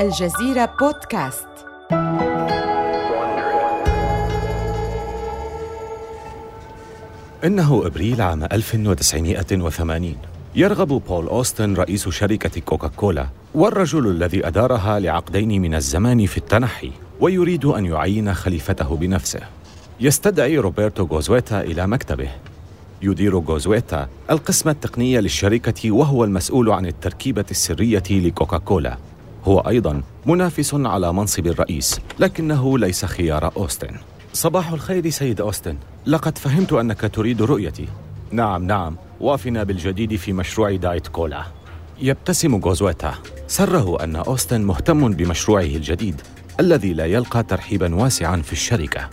الجزيرة بودكاست. إنه إبريل عام 1980 يرغب بول أوستن رئيس شركة كوكاكولا والرجل الذي أدارها لعقدين من الزمان في التنحي ويريد أن يعين خليفته بنفسه. يستدعي روبرتو غوزويتا إلى مكتبه. يدير غوزويتا القسم التقني للشركة وهو المسؤول عن التركيبة السرية لكوكاكولا. هو أيضا منافس على منصب الرئيس لكنه ليس خيار أوستن. صباح الخير سيد أوستن. لقد فهمت أنك تريد رؤيتي. نعم نعم. وافنا بالجديد في مشروع دايت كولا. يبتسم غوزويتا. سره أن أوستن مهتم بمشروعه الجديد الذي لا يلقى ترحيبا واسعا في الشركة.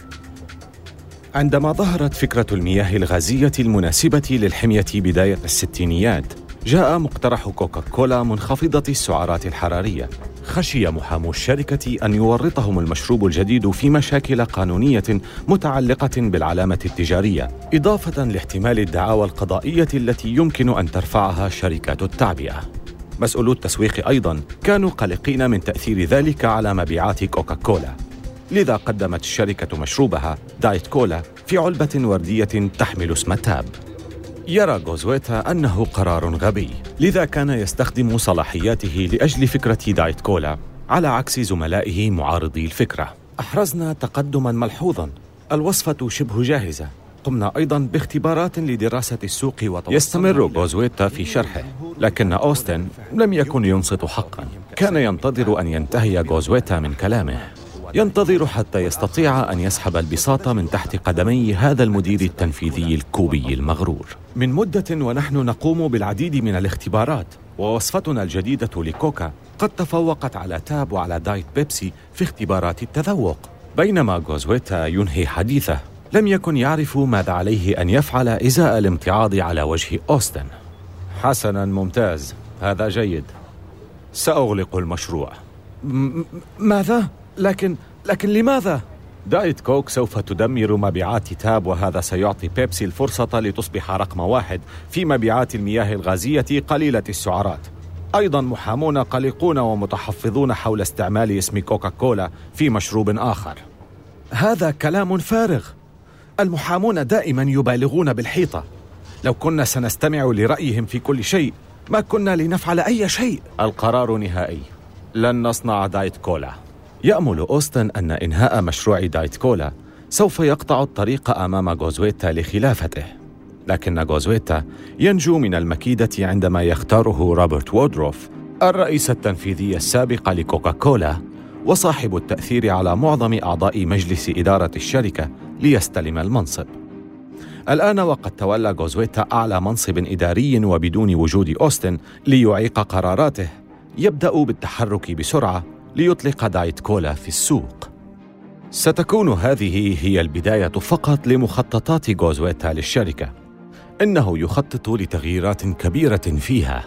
عندما ظهرت فكرة المياه الغازية المناسبة للحمية بداية الستينيات جاء مقترح كوكاكولا منخفضة السعرات الحرارية. خشي محامو الشركة أن يورطهم المشروب الجديد في مشاكل قانونية متعلقة بالعلامة التجارية إضافة لاحتمال الدعاوى القضائية التي يمكن أن ترفعها شركات التعبئة. مسؤولو التسويق أيضا كانوا قلقين من تأثير ذلك على مبيعات كوكاكولا. لذا قدمت الشركة مشروبها دايت كولا في علبة وردية تحمل اسم تاب. يرى غوزويتا أنه قرار غبي. لذا كان يستخدم صلاحياته لأجل فكرة دايت كولا على عكس زملائه معارضي الفكرة. أحرزنا تقدما ملحوظا. الوصفة شبه جاهزة. قمنا أيضا باختبارات لدراسة السوق يستمر غوزويتا في شرحه لكن أوستن لم يكن ينصت حقا. كان ينتظر أن ينتهي غوزويتا من كلامه. ينتظر حتى يستطيع أن يسحب البساط من تحت قدمي هذا المدير التنفيذي الكوبي المغرور. من مدة ونحن نقوم بالعديد من الاختبارات ووصفتنا الجديدة لكوكا قد تفوقت على تاب وعلى دايت بيبسي في اختبارات التذوق. بينما غوزويتا ينهي حديثه لم يكن يعرف ماذا عليه أن يفعل إزاء الامتعاض على وجه أوستن. حسنا ممتاز هذا جيد. سأغلق المشروع. م- ماذا؟ لكن لكن لماذا؟ دايت كوك سوف تدمر مبيعات تاب وهذا سيعطي بيبسي الفرصة لتصبح رقم واحد في مبيعات المياه الغازية قليلة السعرات. أيضا محامون قلقون ومتحفظون حول استعمال اسم كوكاكولا في مشروب آخر. هذا كلام فارغ. المحامون دائما يبالغون بالحيطة. لو كنا سنستمع لرأيهم في كل شيء ما كنا لنفعل أي شيء. القرار نهائي. لن نصنع دايت كولا. يأمل أوستن أن إنهاء مشروع دايت كولا سوف يقطع الطريق أمام غوزويتا لخلافته. لكن غوزويتا ينجو من المكيدة عندما يختاره روبرت وودروف الرئيس التنفيذي السابق لكوكاكولا وصاحب التأثير على معظم أعضاء مجلس إدارة الشركة ليستلم المنصب. الآن وقد تولى غوزويتا أعلى منصب إداري وبدون وجود أوستن ليعيق قراراته يبدأ بالتحرك بسرعة ليطلق دايت كولا في السوق. ستكون هذه هي البداية فقط لمخططات غوزويتا للشركة. إنه يخطط لتغييرات كبيرة فيها.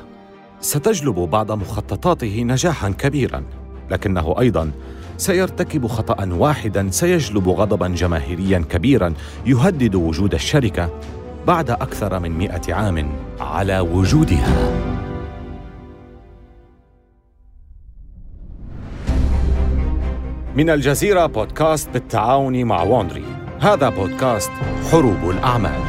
ستجلب بعض مخططاته نجاحا كبيرا. لكنه أيضا سيرتكب خطأ واحدا. سيجلب غضبا جماهيريا كبيرا. يهدد وجود الشركة بعد أكثر من مئة عام على وجودها. من الجزيرة بودكاست بالتعاون مع وندري هذا بودكاست حروب الأعمال.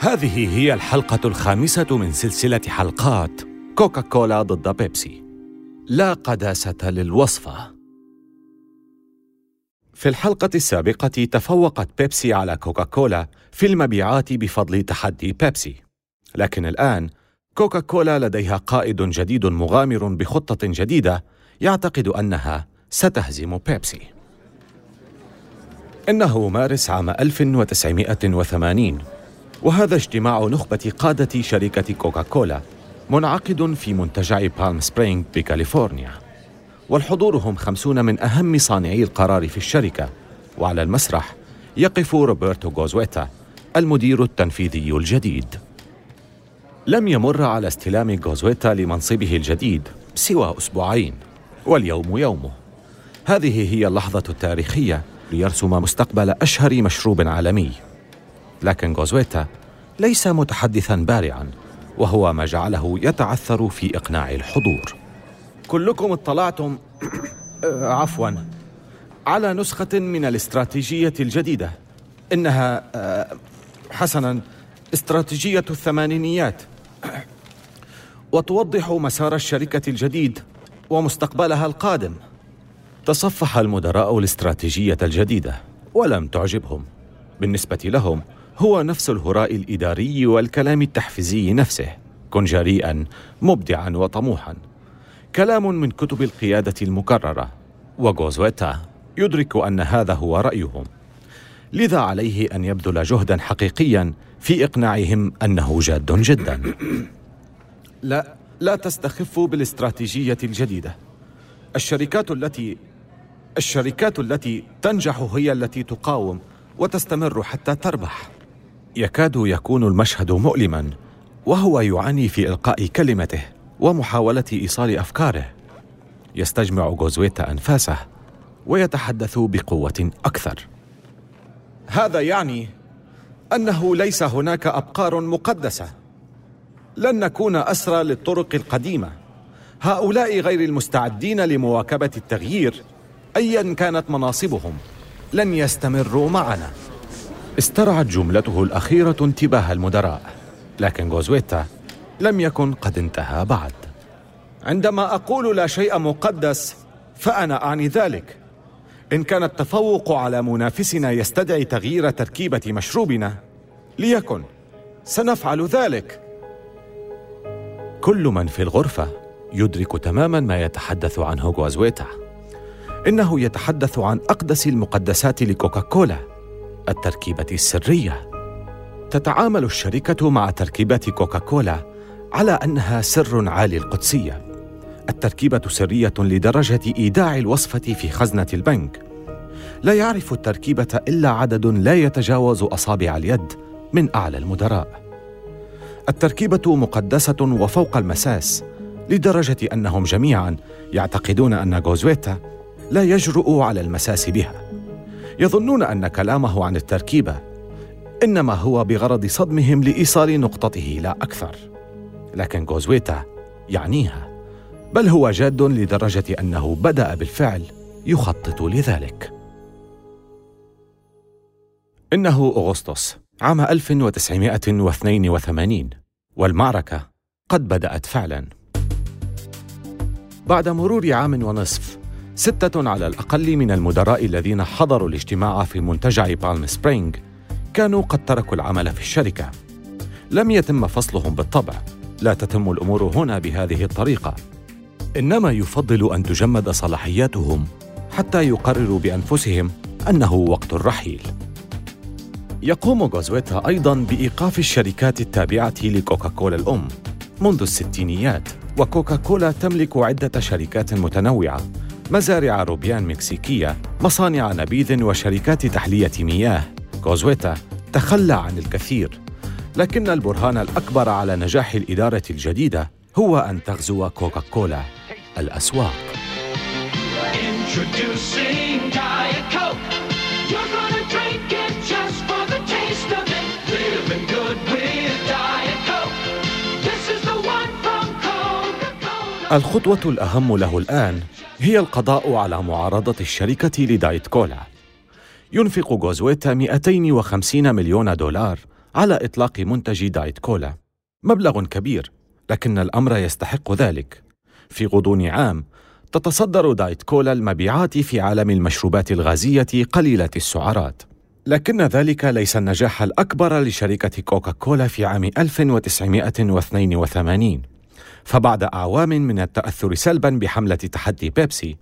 هذه هي الحلقة الخامسة من سلسلة حلقات كوكاكولا ضد بيبسي. لا قداسة للوصفة. في الحلقة السابقة تفوقت بيبسي على كوكاكولا في المبيعات بفضل تحدي بيبسي، لكن الآن كوكاكولا لديها قائد جديد مغامر بخطة جديدة يعتقد أنها ستهزم بيبسي. إنه مارس عام 1980 وهذا اجتماع نخبة قادة شركة كوكاكولا منعقد في منتجع بالم سبرينغ بكاليفورنيا. والحضور هم خمسون من أهم صانعي القرار في الشركة. وعلى المسرح يقف روبرتو غوزويتا المدير التنفيذي الجديد. لم يمر على استلام غوزويتا لمنصبه الجديد سوى أسبوعين واليوم يومه. هذه هي اللحظة التاريخية ليرسم مستقبل أشهر مشروب عالمي. لكن غوزويتا ليس متحدثا بارعا. وهو ما جعله يتعثر في إقناع الحضور. كلكم اطلعتم عفوا على نسخة من الاستراتيجية الجديدة. إنها آه، حسنا استراتيجية الثمانينيات. وتوضح مسار الشركة الجديد ومستقبلها القادم. تصفح المدراء الاستراتيجية الجديدة ولم تعجبهم. بالنسبة لهم هو نفس الهراء الإداري والكلام التحفيزي نفسه كن جريئا مبدعا وطموحا. كلام من كتب القيادة المكررة. وغوزويتا يدرك أن هذا هو رأيهم. لذا عليه أن يبذل جهدا حقيقيا في إقناعهم أنه جاد جدا. لا لا تستخفوا بالاستراتيجية الجديدة. الشركات التي الشركات التي تنجح هي التي تقاوم وتستمر حتى تربح. يكاد يكون المشهد مؤلما وهو يعاني في إلقاء كلمته ومحاولة إيصال أفكاره. يستجمع غوزويتا أنفاسه ويتحدث بقوة أكثر. هذا يعني أنه ليس هناك أبقار مقدسة. لن نكون أسرى للطرق القديمة. هؤلاء غير المستعدين لمواكبة التغيير ايا كانت مناصبهم لن يستمروا معنا. استرعت جملته الأخيرة انتباه المدراء لكن غوزويتا لم يكن قد انتهى بعد. عندما أقول لا شيء مقدس فأنا أعني ذلك. إن كان التفوق على منافسنا يستدعي تغيير تركيبة مشروبنا ليكن. سنفعل ذلك. كل من في الغرفة يدرك تماما ما يتحدث عنه غوازويتا إنه يتحدث عن أقدس المقدسات لكوكاكولا. التركيبة السرية. تتعامل الشركة مع تركيبة كوكاكولا على أنها سر عالي القدسية. التركيبة سرية لدرجة إيداع الوصفة في خزنة البنك. لا يعرف التركيبة إلا عدد لا يتجاوز أصابع اليد من أعلى المدراء. التركيبة مقدسة وفوق المساس لدرجة أنهم جميعا يعتقدون أن غوزويتا لا يجرؤ على المساس بها. يظنون أن كلامه عن التركيبة إنما هو بغرض صدمهم لإيصال نقطته لا أكثر. لكن غوزويتا يعنيها بل هو جاد لدرجة أنه بدأ بالفعل يخطط لذلك. إنه أغسطس عام 1982 والمعركة قد بدأت فعلا. بعد مرور عام ونصف ستة على الأقل من المدراء الذين حضروا الاجتماع في منتجع بالم سبرينغ كانوا قد تركوا العمل في الشركة. لم يتم فصلهم بالطبع. لا تتم الأمور هنا بهذه الطريقة. إنما يفضل أن تجمد صلاحياتهم حتى يقرروا بأنفسهم أنه وقت الرحيل يقوم غوزويتا أيضا بإيقاف الشركات التابعة لكوكاكولا الأم منذ الستينيات وكوكاكولا تملك عدة شركات متنوعة مزارع روبيان مكسيكية مصانع نبيذ وشركات تحلية مياه كوزويتا تخلى عن الكثير. لكن البرهان الأكبر على نجاح الإدارة الجديدة هو أن تغزو كوكاكولا الأسواق. الخطوة الأهم له الآن هي القضاء على معارضة الشركة لدايت كولا. ينفق غوزويتا 250 مليون دولار على إطلاق منتج دايت كولا. مبلغ كبير لكن الأمر يستحق ذلك. في غضون عام تتصدر دايت كولا المبيعات في عالم المشروبات الغازية قليلة السعرات. لكن ذلك ليس النجاح الأكبر لشركة كوكا كولا في عام 1982 فبعد أعوام من التأثر سلبا بحملة تحدي بيبسي.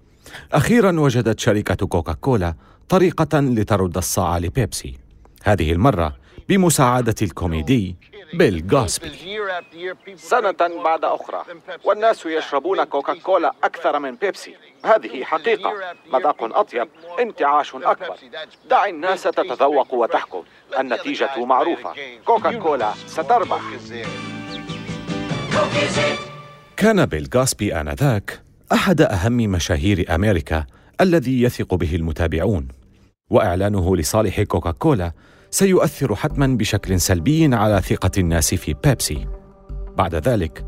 أخيرا وجدت شركة كوكا كولا طريقة لترد الصاع لبيبسي. هذه المرة بمساعدة الكوميدي بيل غاسبي سنة بعد أخرى والناس يشربون كوكاكولا أكثر من بيبسي. هذه حقيقة. مذاق أطيب انتعاش أكبر. دع الناس تتذوق وتحكم. النتيجة معروفة. كوكاكولا ستربح. كان بيل غاسبي آنذاك أحد أهم مشاهير أمريكا الذي يثق به المتابعون وإعلانه لصالح كوكاكولا سيؤثر حتما بشكل سلبي على ثقة الناس في بيبسي. بعد ذلك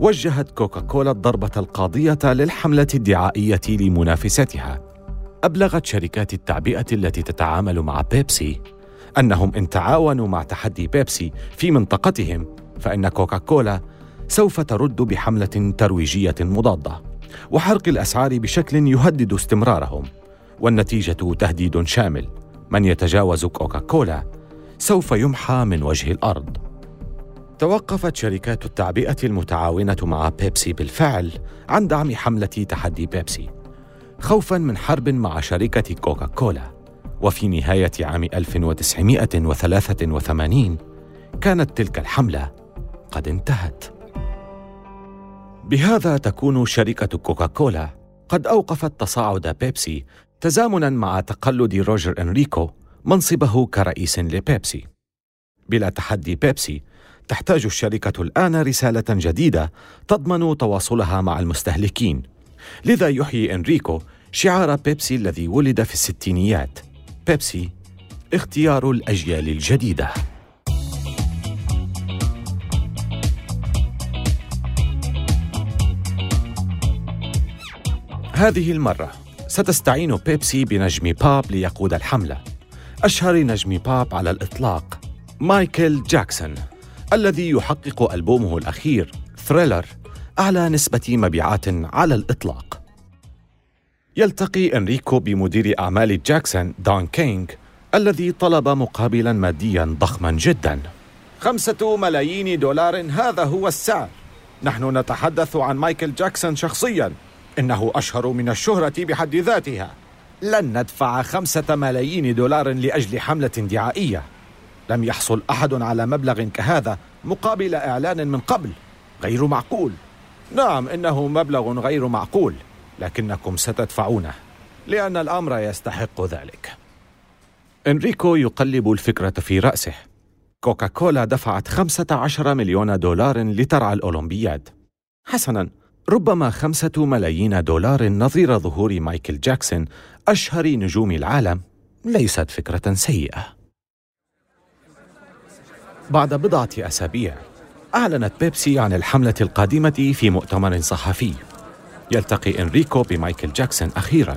وجهت كوكاكولا الضربة القاضية للحملة الدعائية لمنافستها. أبلغت شركات التعبئة التي تتعامل مع بيبسي أنهم إن تعاونوا مع تحدي بيبسي في منطقتهم فإن كوكاكولا سوف ترد بحملة ترويجية مضادة وحرق الأسعار بشكل يهدد استمرارهم والنتيجة تهديد شامل. من يتجاوز كوكاكولا سوف يمحى من وجه الأرض. توقفت شركات التعبئة المتعاونة مع بيبسي بالفعل عن دعم حملة تحدي بيبسي خوفا من حرب مع شركة كوكاكولا. وفي نهاية عام 1983 كانت تلك الحملة قد انتهت. بهذا تكون شركة كوكاكولا. قد أوقفت تصاعد بيبسي تزامنا مع تقلد روجر إنريكو منصبه كرئيس لبيبسي. بلا تحدي بيبسي تحتاج الشركة الآن رسالة جديدة تضمن تواصلها مع المستهلكين. لذا يحيي إنريكو شعار بيبسي الذي ولد في الستينيات. بيبسي اختيار الأجيال الجديدة. هذه المرة ستستعين بيبسي بنجم باب ليقود الحملة. أشهر نجم باب على الإطلاق مايكل جاكسون الذي يحقق ألبومه الأخير ثريلر أعلى نسبة مبيعات على الإطلاق. يلتقي أنريكو بمدير أعمال جاكسون دون كينغ الذي طلب مقابلا ماديا ضخما جدا. خمسة ملايين دولار هذا هو السعر. نحن نتحدث عن مايكل جاكسون شخصيا. إنه أشهر من الشهرة بحد ذاتها. لن ندفع خمسة ملايين دولار لأجل حملة دعائية. لم يحصل أحد على مبلغ كهذا مقابل إعلان من قبل غير معقول. نعم إنه مبلغ غير معقول لكنكم ستدفعونه لأن الأمر يستحق ذلك. إنريكو يقلب الفكرة في رأسه. كوكاكولا دفعت 15 مليون دولار لترعى الأولمبياد. حسناً ربما خمسة ملايين دولار نظير ظهور مايكل جاكسون أشهر نجوم العالم ليست فكرة سيئة. بعد بضعة أسابيع أعلنت بيبسي عن الحملة القادمة في مؤتمر صحفي. يلتقي إنريكو بمايكل جاكسون أخيرا.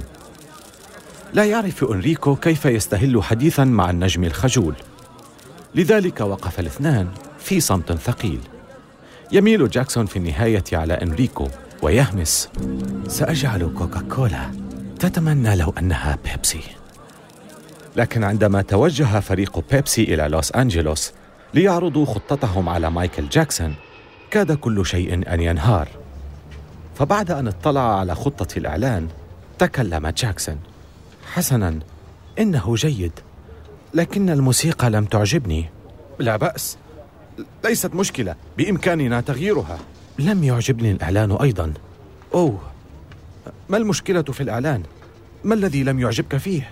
لا يعرف إنريكو كيف يستهل حديثا مع النجم الخجول. لذلك وقف الاثنان في صمت ثقيل. يميل جاكسون في النهاية على إنريكو ويهمس سأجعل كوكاكولا. تتمنى لو أنها بيبسي. لكن عندما توجه فريق بيبسي إلى لوس أنجلوس ليعرضوا خطتهم على مايكل جاكسون كاد كل شيء أن ينهار. فبعد أن اطلع على خطة الإعلان تكلم جاكسون. حسنا إنه جيد لكن الموسيقى لم تعجبني. لا بأس. ليست مشكلة بإمكاننا تغييرها. لم يعجبني الإعلان أيضا. أوه ما المشكلة في الإعلان؟ ما الذي لم يعجبك فيه؟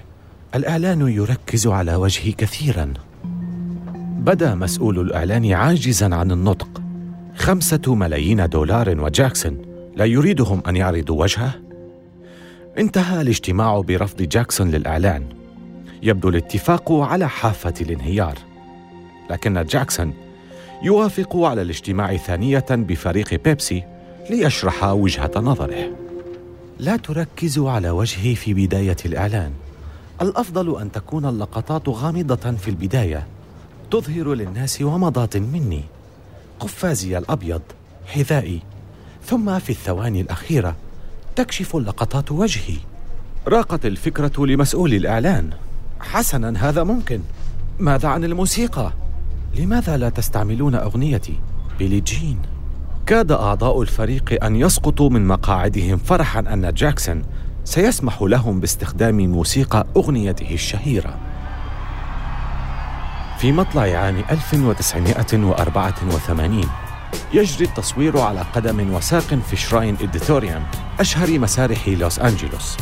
الإعلان يركز على وجهي كثيرا. بدا مسؤول الإعلان عاجزا عن النطق. خمسة ملايين دولار وجاكسون. لا يريدهم أن يعرضوا وجهه؟ انتهى الاجتماع برفض جاكسون للإعلان. يبدو الاتفاق على حافة الانهيار. لكن جاكسون يوافق على الاجتماع ثانية بفريق بيبسي ليشرح وجهة نظره. لا تركزوا على وجهي في بداية الإعلان. الأفضل أن تكون اللقطات غامضة في البداية تظهر للناس ومضات مني. قفازي الأبيض، حذائي، ثم في الثواني الأخيرة تكشف اللقطات وجهي. راقت الفكرة لمسؤول الإعلان. حسنا هذا ممكن. ماذا عن الموسيقى؟ لماذا لا تستعملون أغنيتي؟ بيلي جين؟ كاد أعضاء الفريق أن يسقطوا من مقاعدهم فرحا أن جاكسون سيسمح لهم باستخدام موسيقى أغنيته الشهيرة. في مطلع عام 1984 يجري التصوير على قدم وساق في شراين إديتوريوم أشهر مسارح لوس أنجلوس.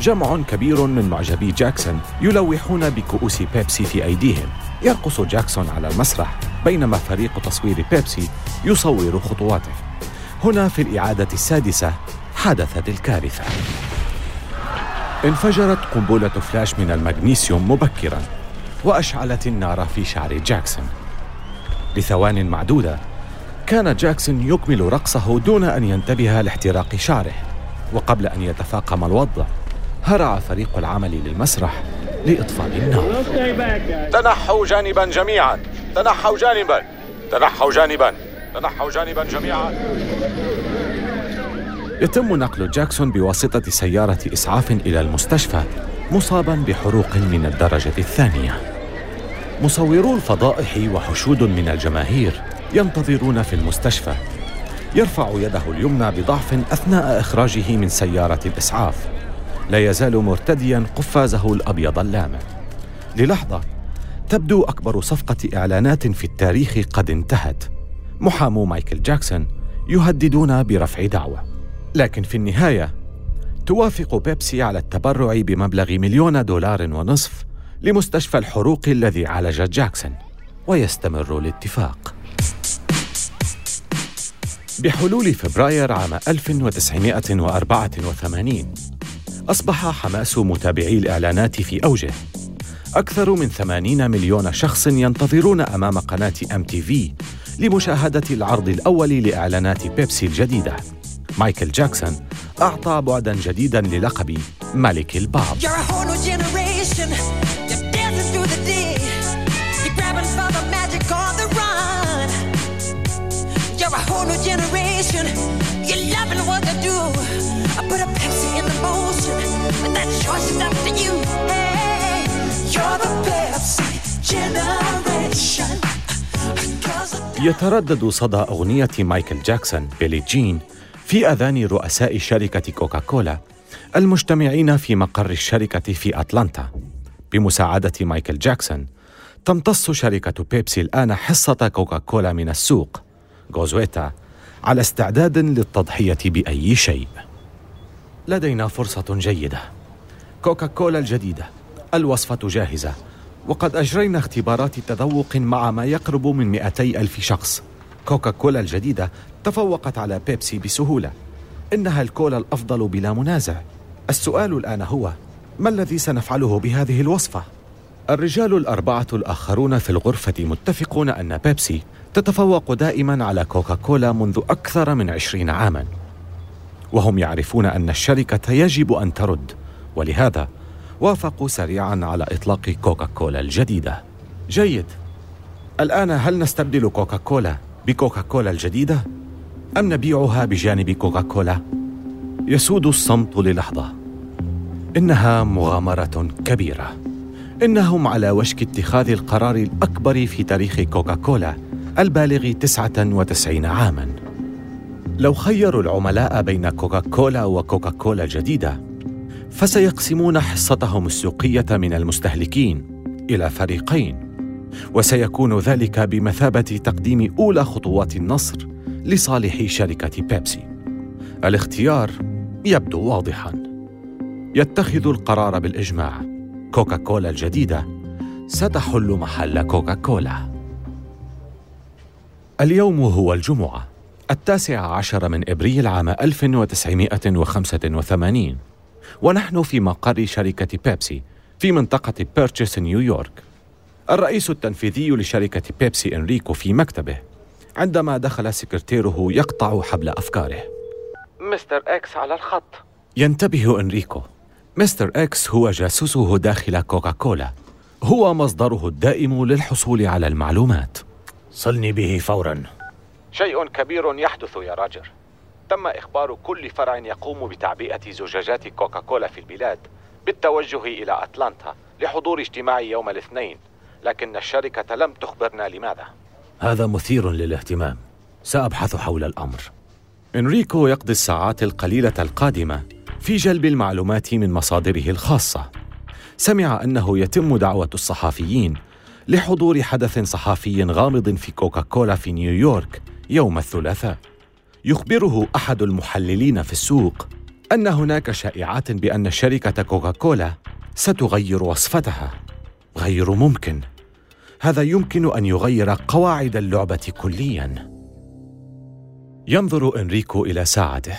جمع كبير من معجبي جاكسون يلوحون بكؤوس بيبسي في أيديهم. يرقص جاكسون على المسرح بينما فريق تصوير بيبسي يصور خطواته. هنا في الإعادة السادسة حدثت الكارثة انفجرت قنبلة فلاش من المغنيسيوم مبكرا وأشعلت النار في شعر جاكسون. لثوان معدودة كان جاكسون يكمل رقصه دون أن ينتبه لاحتراق شعره. وقبل أن يتفاقم الوضع هرع فريق العمل للمسرح لإطفاء النار. تنحوا جانبا جميعا. تنحوا جانبا. تنحوا جانبا. تنحوا جانبا جميعا. يتم نقل جاكسون بواسطة سيارة إسعاف إلى المستشفى مصابا بحروق من الدرجة الثانية. مصورو الفضائح وحشود من الجماهير ينتظرون في المستشفى. يرفع يده اليمنى بضعف أثناء إخراجه من سيارة الإسعاف. لا يزال مرتديا قفازه الأبيض اللامع. للحظة تبدو أكبر صفقة إعلانات في التاريخ قد انتهت. محامو مايكل جاكسون يهددون برفع دعوة. لكن في النهاية توافق بيبسي على التبرع بمبلغ مليون دولار ونصف لمستشفى الحروق الذي عالج جاكسون ويستمر الاتفاق. بحلول فبراير عام 1984 أصبح حماس متابعي الإعلانات في أوجه. أكثر من 80 مليون شخص ينتظرون أمام قناة أم تي في لمشاهدة العرض الأول لإعلانات بيبسي الجديدة. مايكل جاكسون أعطى بعدا جديدا للقب ملك الباب generation. You're loving what I يتردد صدى أغنية مايكل جاكسون بيلي جين في أذان رؤساء شركة كوكاكولا المجتمعين في مقر الشركة في أتلانتا. بمساعدة مايكل جاكسون تمتص شركة بيبسي الآن حصة كوكاكولا من السوق. غوزويتا على استعداد للتضحية بأي شيء. لدينا فرصة جيدة. كوكاكولا الجديدة الوصفة جاهزة. وقد أجرينا اختبارات تذوق مع ما يقرب من 200 ألف شخص. كوكاكولا الجديدة تفوقت على بيبسي بسهولة. إنها الكولا الأفضل بلا منازع. السؤال الآن هو ما الذي سنفعله بهذه الوصفة؟ الرجال الأربعة الآخرون في الغرفة متفقون أن بيبسي تتفوق دائما على كوكاكولا منذ أكثر من عشرين عاما. وهم يعرفون أن الشركة يجب أن ترد. ولهذا وافقوا سريعا على إطلاق كوكاكولا الجديدة. جيد. الآن هل نستبدل كوكاكولا بكوكاكولا الجديدة؟ أم نبيعها بجانب كوكاكولا؟ يسود الصمت للحظة. إنها مغامرة كبيرة. إنهم على وشك اتخاذ القرار الأكبر في تاريخ كوكاكولا البالغ 99 عاما. لو خيروا العملاء بين كوكاكولا وكوكاكولا الجديدة فسيقسمون حصتهم السوقية من المستهلكين إلى فريقين وسيكون ذلك بمثابة تقديم أولى خطوات النصر لصالح شركة بيبسي. الاختيار يبدو واضحا. يتخذ القرار بالإجماع. كوكاكولا الجديدة ستحل محل كوكاكولا. اليوم هو الجمعة التاسع عشر من إبريل عام 1985 ونحن في مقر شركة بيبسي في منطقة بيرتشس نيويورك الرئيس التنفيذي لشركة بيبسي إنريكو في مكتبه عندما دخل سكرتيره يقطع حبل أفكاره. مستر إكس على الخط. ينتبه إنريكو. مستر إكس هو جاسوسه داخل كوكاكولا. هو مصدره الدائم للحصول على المعلومات. صلني به فورا. شيء كبير يحدث يا راجر. تم إخبار كل فرع يقوم بتعبئة زجاجات كوكاكولا في البلاد بالتوجه إلى أتلانتا لحضور اجتماع يوم الاثنين لكن الشركة لم تخبرنا لماذا. هذا مثير للاهتمام. سأبحث حول الأمر. إنريكو يقضي الساعات القليلة القادمة في جلب المعلومات من مصادره الخاصة. سمع أنه يتم دعوة الصحفيين لحضور حدث صحفي غامض في كوكاكولا في نيويورك يوم الثلاثاء. يخبره أحد المحللين في السوق أن هناك شائعات بأن شركة كوكاكولا ستغير وصفتها. غير ممكن. هذا يمكن أن يغير قواعد اللعبة كليا. ينظر إنريكو إلى ساعته.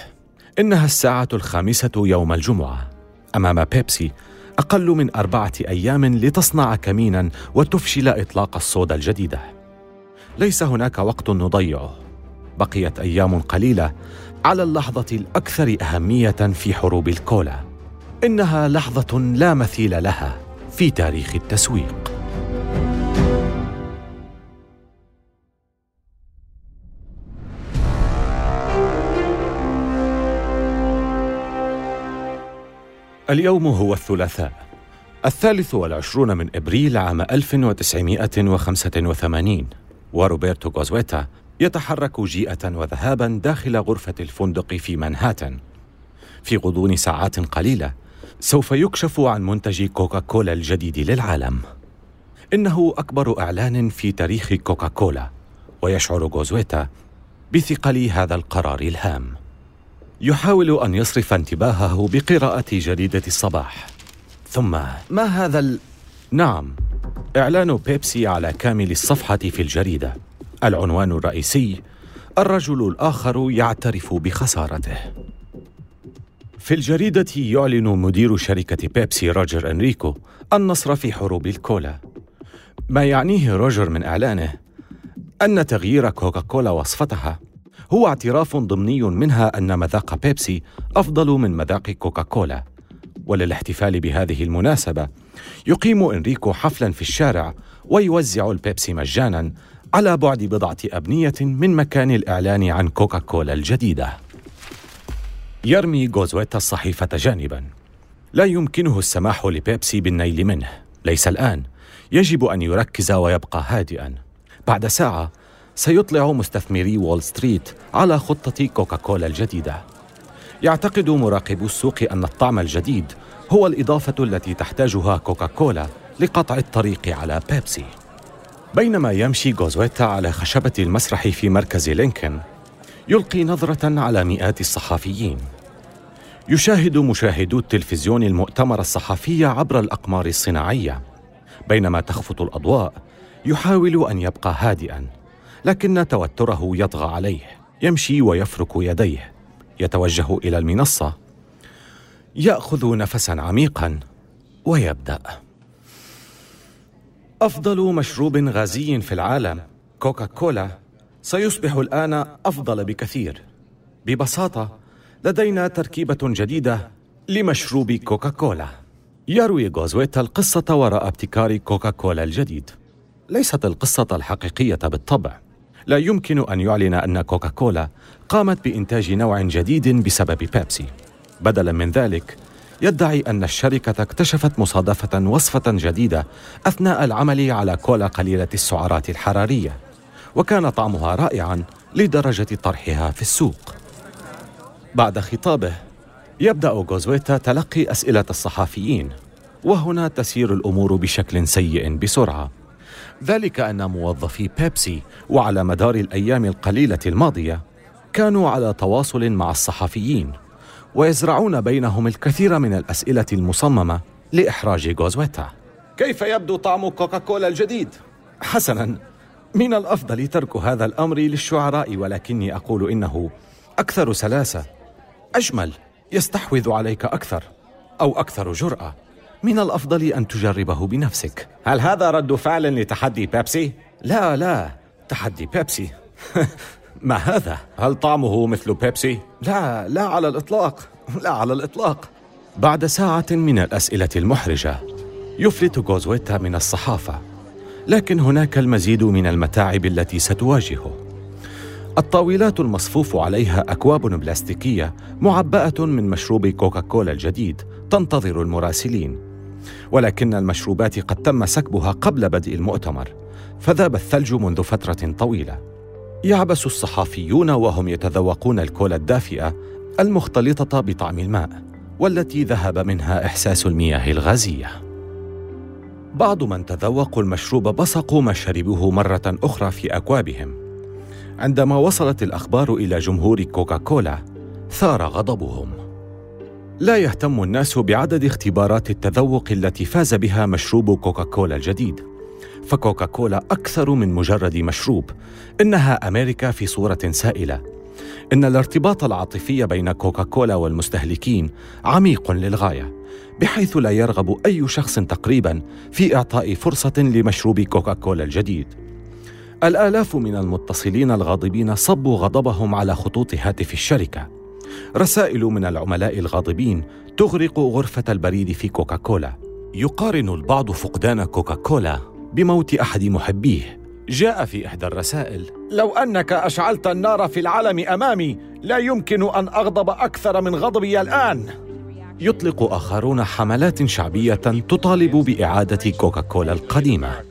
إنها الساعة الخامسة يوم الجمعة. أمام بيبسي أقل من أربعة أيام لتصنع كمينا وتفشل إطلاق الصودا الجديدة. ليس هناك وقت نضيعه. بقيت أيام قليلة على اللحظة الأكثر أهمية في حروب الكولا. إنها لحظة لا مثيل لها في تاريخ التسويق. اليوم هو الثلاثاء الثالث والعشرون من إبريل عام 1985 وروبرتو غوزويتا يتحرك جيئة وذهابا داخل غرفة الفندق في منهاتن. في غضون ساعات قليلة سوف يكشف عن منتج كوكاكولا الجديد للعالم. إنه أكبر إعلان في تاريخ كوكاكولا ويشعر غوزويتا بثقل هذا القرار الهام. يحاول أن يصرف انتباهه بقراءة جريدة الصباح. ثم ما هذا ال... نعم إعلان بيبسي على كامل الصفحة في الجريدة. العنوان الرئيسي الرجل الآخر يعترف بخسارته. في الجريدة يعلن مدير شركة بيبسي روجر أنريكو النصر في حروب الكولا. ما يعنيه روجر من إعلانه؟ أن تغيير كوكاكولا وصفتها هو اعتراف ضمني منها أن مذاق بيبسي أفضل من مذاق كوكاكولا. وللاحتفال بهذه المناسبة يقيم أنريكو حفلا في الشارع ويوزع البيبسي مجانا على بعد بضعة أبنية من مكان الإعلان عن كوكاكولا الجديدة. يرمي غوزويتا الصحيفة جانبا. لا يمكنه السماح لبيبسي بالنيل منه. ليس الآن. يجب أن يركز ويبقى هادئا. بعد ساعة سيطلع مستثمري وول ستريت على خطة كوكاكولا الجديدة. يعتقد مراقبو السوق أن الطعم الجديد هو الإضافة التي تحتاجها كوكاكولا لقطع الطريق على بيبسي. بينما يمشي غوزويتا على خشبة المسرح في مركز لينكن، يلقي نظرة على مئات الصحفيين. يشاهد مشاهدو التلفزيون المؤتمر الصحفي عبر الأقمار الصناعية. بينما تخفت الأضواء، يحاول أن يبقى هادئا لكن توتره يطغى عليه يمشي ويفرك يديه يتوجه إلى المنصة يأخذ نفسا عميقا ويبدأ أفضل مشروب غازي في العالم كوكا كولا سيصبح الآن أفضل بكثير. ببساطة لدينا تركيبة جديدة لمشروب كوكا كولا يروي غوزويتا القصة وراء ابتكار كوكا كولا الجديد. ليست القصة الحقيقية بالطبع. لا يمكن أن يعلن أن كوكاكولا قامت بإنتاج نوع جديد بسبب بيبسي. بدلا من ذلك يدعي أن الشركة اكتشفت مصادفة وصفة جديدة أثناء العمل على كولا قليلة السعرات الحرارية وكان طعمها رائعا لدرجة طرحها في السوق. بعد خطابه يبدأ غوزويتا تلقي أسئلة الصحفيين وهنا تسير الأمور بشكل سيء بسرعة. ذلك أن موظفي بيبسي وعلى مدار الأيام القليلة الماضية كانوا على تواصل مع الصحفيين ويزرعون بينهم الكثير من الأسئلة المصممة لإحراج غوزويتا. كيف يبدو طعم كوكاكولا الجديد؟ حسنا من الأفضل ترك هذا الأمر للشعراء ولكني أقول إنه أكثر سلاسة أجمل يستحوذ عليك أكثر أو أكثر جرأة. من الأفضل أن تجربه بنفسك. هل هذا رد فعل لتحدي بيبسي؟ لا لا تحدي بيبسي. ما هذا؟ هل طعمه مثل بيبسي؟ لا لا على الإطلاق. لا على الإطلاق. بعد ساعة من الأسئلة المحرجة يفلت غوزويتا من الصحافة. لكن هناك المزيد من المتاعب التي ستواجهه. الطاولات المصفوف عليها أكواب بلاستيكية معبأة من مشروب كوكاكولا الجديد تنتظر المراسلين. ولكن المشروبات قد تم سكبها قبل بدء المؤتمر فذاب الثلج منذ فترة طويلة. يعبس الصحافيون وهم يتذوقون الكولا الدافئة المختلطة بطعم الماء والتي ذهب منها إحساس المياه الغازية. بعض من تذوقوا المشروب بصقوا ما شربوه مرة أخرى في أكوابهم. عندما وصلت الأخبار إلى جمهور كوكاكولا ثار غضبهم. لا يهتم الناس بعدد اختبارات التذوق التي فاز بها مشروب كوكاكولا الجديد. فكوكا كولا أكثر من مجرد مشروب إنها أمريكا في صورة سائلة. إن الارتباط العاطفي بين كوكا كولا والمستهلكين عميق للغاية بحيث لا يرغب أي شخص تقريبا في إعطاء فرصة لمشروب كوكا كولا الجديد. الآلاف من المتصلين الغاضبين صبوا غضبهم على خطوط هاتف الشركة. رسائل من العملاء الغاضبين تغرق غرفة البريد في كوكا كولا يقارن البعض فقدان كوكا كولا بموت أحد محبيه. جاء في إحدى الرسائل. لو أنك أشعلت النار في العالم أمامي لا يمكن أن أغضب أكثر من غضبي الآن. يطلق آخرون حملات شعبية تطالب بإعادة كوكا كولا القديمة.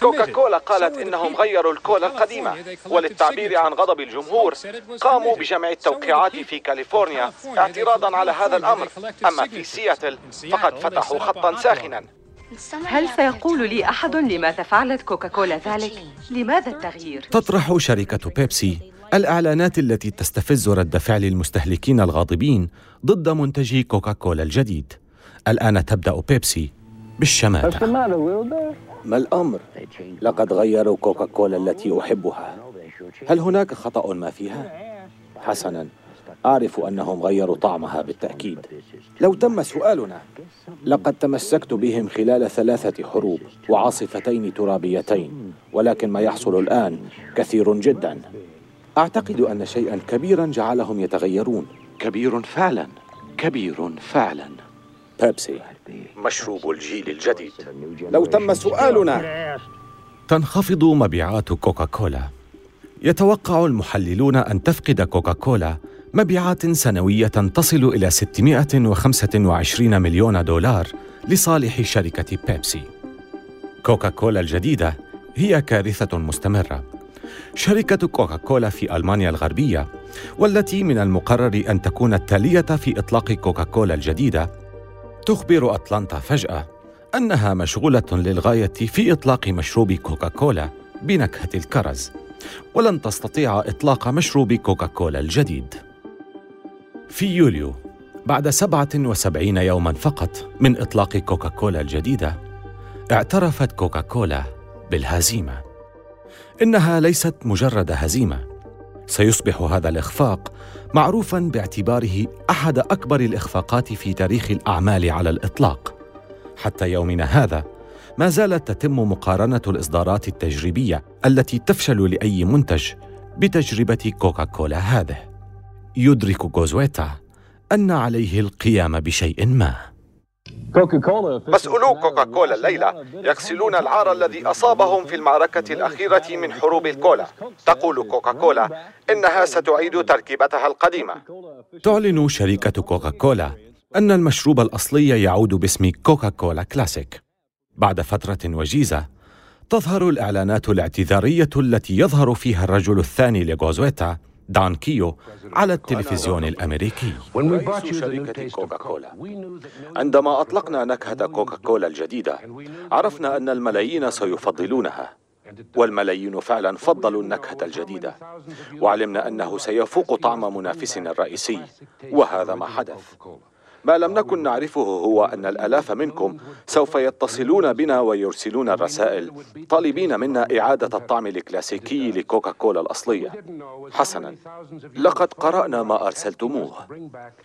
كوكا كولا قالت إنهم غيروا الكولا القديمة وللتعبير عن غضب الجمهور قاموا بجمع التوقيعات في كاليفورنيا اعتراضا على هذا الأمر. أما في سياتل فقد فتحوا خطا ساخنا. هل سيقول لي أحد لماذا فعلت كوكاكولا ذلك؟ لماذا التغيير؟ تطرح شركة بيبسي الإعلانات التي تستفز رد فعل المستهلكين الغاضبين ضد منتجي كوكاكولا الجديد الآن تبدأ بيبسي بالشماتة ما الأمر؟ لقد غيروا كوكاكولا التي أحبها هل هناك خطأ ما فيها؟ حسنا أعرف أنهم غيروا طعمها بالتأكيد. لو تم سؤالنا لقد تمسكت بهم خلال ثلاثة حروب وعاصفتين ترابيتين ولكن ما يحصل الآن كثير جدا. أعتقد أن شيئا كبيرا جعلهم يتغيرون. كبير فعلا. كبير فعلا. بيبسي. مشروب الجيل الجديد. لو تم سؤالنا. تنخفض مبيعات كوكاكولا. يتوقع المحللون أن تفقد كوكاكولا مبيعات سنوية تصل إلى 625 مليون دولار لصالح شركة بيبسي. كوكاكولا الجديدة هي كارثة مستمرة. شركة كوكاكولا في ألمانيا الغربية والتي من المقرر أن تكون التالية في إطلاق كوكاكولا الجديدة تخبر أتلانتا فجأة أنها مشغولة للغاية في إطلاق مشروب كوكاكولا بنكهة الكرز ولن تستطيع إطلاق مشروب كوكاكولا الجديد في يوليو بعد 77 يوما فقط من إطلاق كوكاكولا الجديدة اعترفت كوكاكولا بالهزيمة. إنها ليست مجرد هزيمة سيصبح هذا الإخفاق معروفا باعتباره أحد أكبر الإخفاقات في تاريخ الأعمال على الإطلاق. حتى يومنا هذا ما زالت تتم مقارنة الإصدارات التجريبية التي تفشل لأي منتج بتجربة كوكاكولا هذه. يدرك غوزويتا أن عليه القيام بشيء ما. مسؤولو كوكاكولا الليلة يغسلون العار الذي أصابهم في المعركة الأخيرة من حروب الكولا. تقول كوكاكولا إنها ستعيد تركيبتها القديمة. تعلن شركة كوكاكولا أن المشروب الأصلي يعود باسم كوكاكولا كلاسيك. بعد فترة وجيزة تظهر الإعلانات الاعتذارية التي يظهر فيها الرجل الثاني لغوزويتا دان كيو على التلفزيون الأمريكي. رئيس شركة كوكاكولا عندما أطلقنا نكهة كوكاكولا الجديدة عرفنا أن الملايين سيفضلونها. والملايين فعلا فضلوا النكهة الجديدة. وعلمنا أنه سيفوق طعم منافسنا الرئيسي. وهذا ما حدث. ما لم نكن نعرفه هو أن الآلاف منكم سوف يتصلون بنا ويرسلون الرسائل طالبين منا إعادة الطعم الكلاسيكي لكوكاكولا الأصلية. حسنا. لقد قرأنا ما أرسلتموه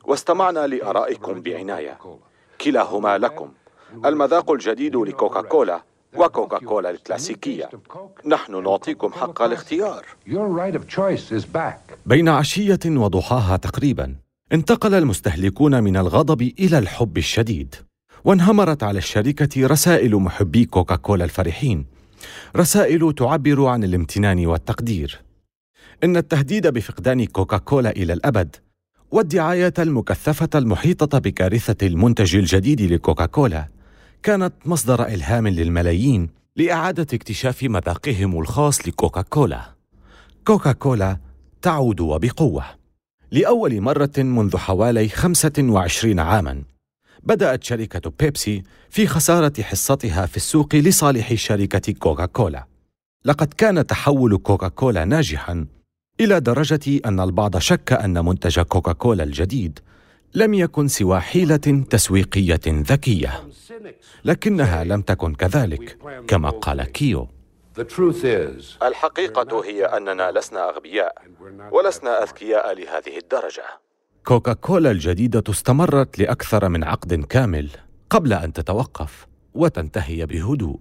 واستمعنا لآرائكم بعناية. كلاهما لكم. المذاق الجديد لكوكاكولا وكوكاكولا الكلاسيكية. نحن نعطيكم حق الاختيار. بين عشية وضحاها تقريبا. انتقل المستهلكون من الغضب إلى الحب الشديد وانهمرت على الشركة رسائل محبي كوكاكولا الفرحين رسائل تعبر عن الامتنان والتقدير. إن التهديد بفقدان كوكاكولا إلى الأبد والدعاية المكثفة المحيطة بكارثة المنتج الجديد لكوكاكولا كانت مصدر إلهام للملايين لإعادة اكتشاف مذاقهم الخاص لكوكاكولا. كوكاكولا تعود وبقوة. لأول مرة منذ حوالي 25 عاماً بدأت شركة بيبسي في خسارة حصتها في السوق لصالح شركة كوكاكولا. لقد كان تحول كوكاكولا ناجحاً إلى درجة أن البعض شك أن منتج كوكاكولا الجديد لم يكن سوى حيلة تسويقية ذكية لكنها لم تكن كذلك كما قال كيو. الحقيقة هي أننا لسنا أغبياء ولسنا أذكياء لهذه الدرجة. كوكاكولا الجديدة استمرت لأكثر من عقد كامل قبل أن تتوقف وتنتهي بهدوء.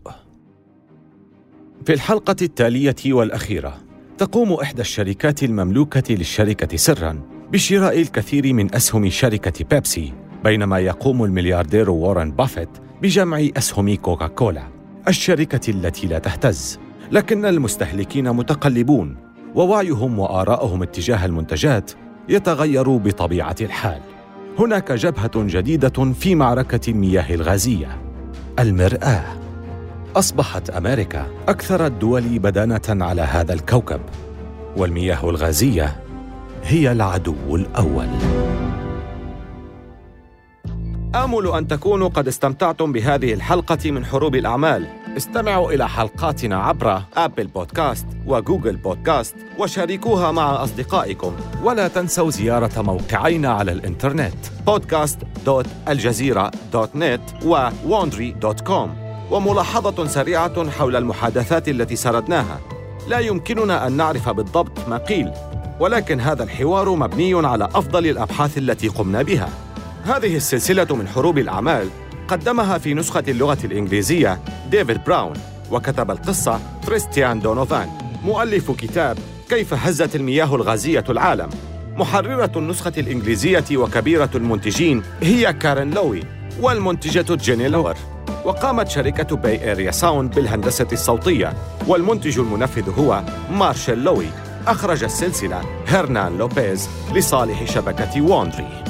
في الحلقة التالية والأخيرة تقوم إحدى الشركات المملوكة للشركة سرا بشراء الكثير من أسهم شركة بيبسي بينما يقوم الملياردير وارن بافيت بجمع أسهم كوكاكولا. الشركة التي لا تهتز لكن المستهلكين متقلبون ووعيهم وآراءهم اتجاه المنتجات يتغير بطبيعة الحال. هناك جبهة جديدة في معركة المياه الغازية المرآة. أصبحت أمريكا أكثر الدول بدانة على هذا الكوكب والمياه الغازية هي العدو الأول. آمل أن تكونوا قد استمتعتم بهذه الحلقة من حروب الأعمال. استمعوا إلى حلقاتنا عبر أبل بودكاست وجوجل بودكاست وشاركوها مع أصدقائكم. ولا تنسوا زيارة موقعينا على الإنترنت podcast.aljazeera.net و وملاحظة سريعة حول المحادثات التي سردناها. لا يمكننا أن نعرف بالضبط ما قيل ولكن هذا الحوار مبني على أفضل الأبحاث التي قمنا بها. هذه السلسلة من حروب الأعمال قدمها في نسخة اللغة الإنجليزية ديفيد براون وكتب القصة كريستيان دونوفان مؤلف كتاب كيف هزت المياه الغازية العالم. محررة النسخة الإنجليزية وكبيرة المنتجين هي كارين لوي والمنتجة جيني لور وقامت شركة باي إيريا ساوند بالهندسة الصوتية والمنتج المنفذ هو مارشيل لوي. أخرج السلسلة هرنان لوبيز لصالح شبكة ووندري